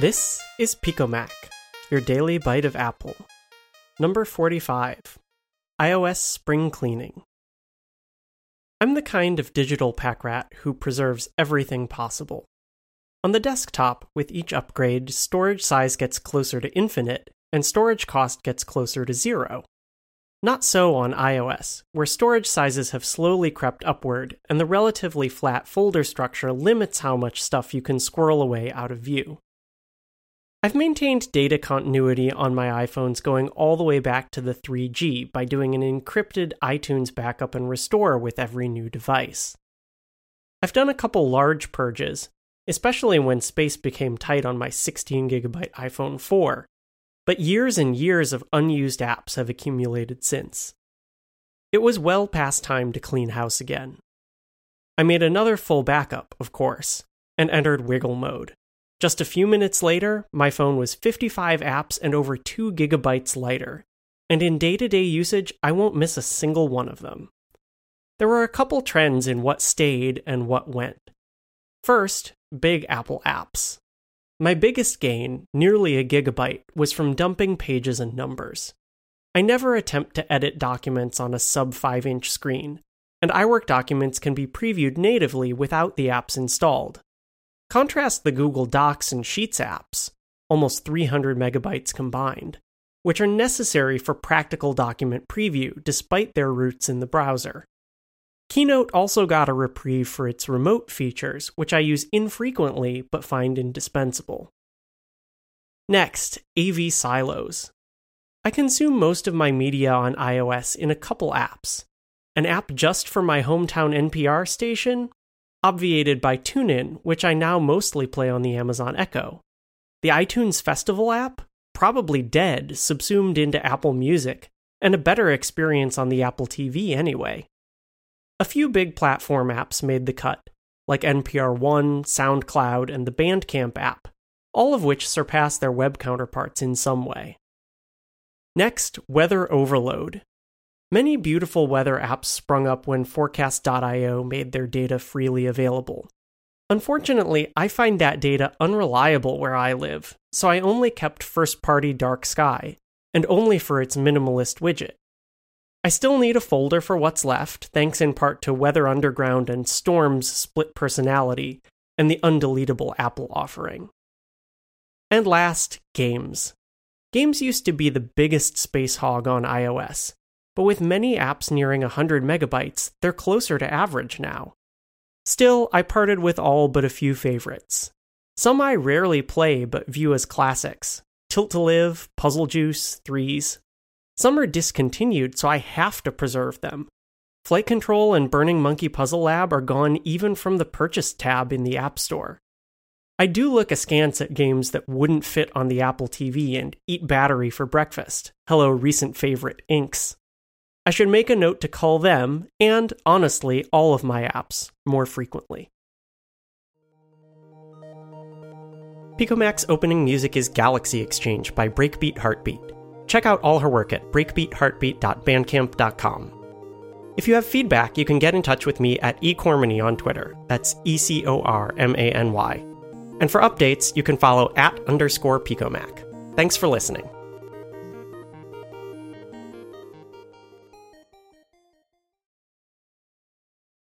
This is PicoMac, your daily bite of Apple. Number 45 iOS Spring Cleaning. I'm the kind of digital pack rat who preserves everything possible. On the desktop, with each upgrade, storage size gets closer to infinite, and storage cost gets closer to zero. Not so on iOS, where storage sizes have slowly crept upward, and the relatively flat folder structure limits how much stuff you can squirrel away out of view. I've maintained data continuity on my iPhones going all the way back to the 3G by doing an encrypted iTunes backup and restore with every new device. I've done a couple large purges, especially when space became tight on my 16GB iPhone 4, but years and years of unused apps have accumulated since. It was well past time to clean house again. I made another full backup, of course, and entered wiggle mode. Just a few minutes later, my phone was 55 apps and over 2 gigabytes lighter, and in day to day usage, I won't miss a single one of them. There were a couple trends in what stayed and what went. First, big Apple apps. My biggest gain, nearly a gigabyte, was from dumping pages and numbers. I never attempt to edit documents on a sub 5 inch screen, and iWork documents can be previewed natively without the apps installed. Contrast the Google Docs and Sheets apps, almost 300 megabytes combined, which are necessary for practical document preview despite their roots in the browser. Keynote also got a reprieve for its remote features, which I use infrequently but find indispensable. Next, AV silos. I consume most of my media on iOS in a couple apps. An app just for my hometown NPR station, obviated by TuneIn, which I now mostly play on the Amazon Echo. The iTunes Festival app, probably dead, subsumed into Apple Music, and a better experience on the Apple TV anyway. A few big platform apps made the cut, like NPR One, SoundCloud, and the Bandcamp app, all of which surpass their web counterparts in some way. Next, weather overload. Many beautiful weather apps sprung up when Forecast.io made their data freely available. Unfortunately, I find that data unreliable where I live, so I only kept first party Dark Sky, and only for its minimalist widget. I still need a folder for what's left, thanks in part to Weather Underground and Storm's split personality and the undeletable Apple offering. And last, games. Games used to be the biggest space hog on iOS, but with many apps nearing 100 megabytes, they're closer to average now. Still, I parted with all but a few favorites. Some I rarely play but view as classics Tilt to Live, Puzzle Juice, Threes, some are discontinued, so I have to preserve them. Flight Control and Burning Monkey Puzzle Lab are gone even from the purchase tab in the App Store. I do look askance at games that wouldn't fit on the Apple TV and eat battery for breakfast. Hello, recent favorite, Inks. I should make a note to call them, and honestly, all of my apps, more frequently. PicoMac's opening music is Galaxy Exchange by Breakbeat Heartbeat. Check out all her work at breakbeatheartbeat.bandcamp.com. If you have feedback, you can get in touch with me at ecormany on Twitter. That's E C O R M A N Y. And for updates, you can follow at underscore picomac. Thanks for listening.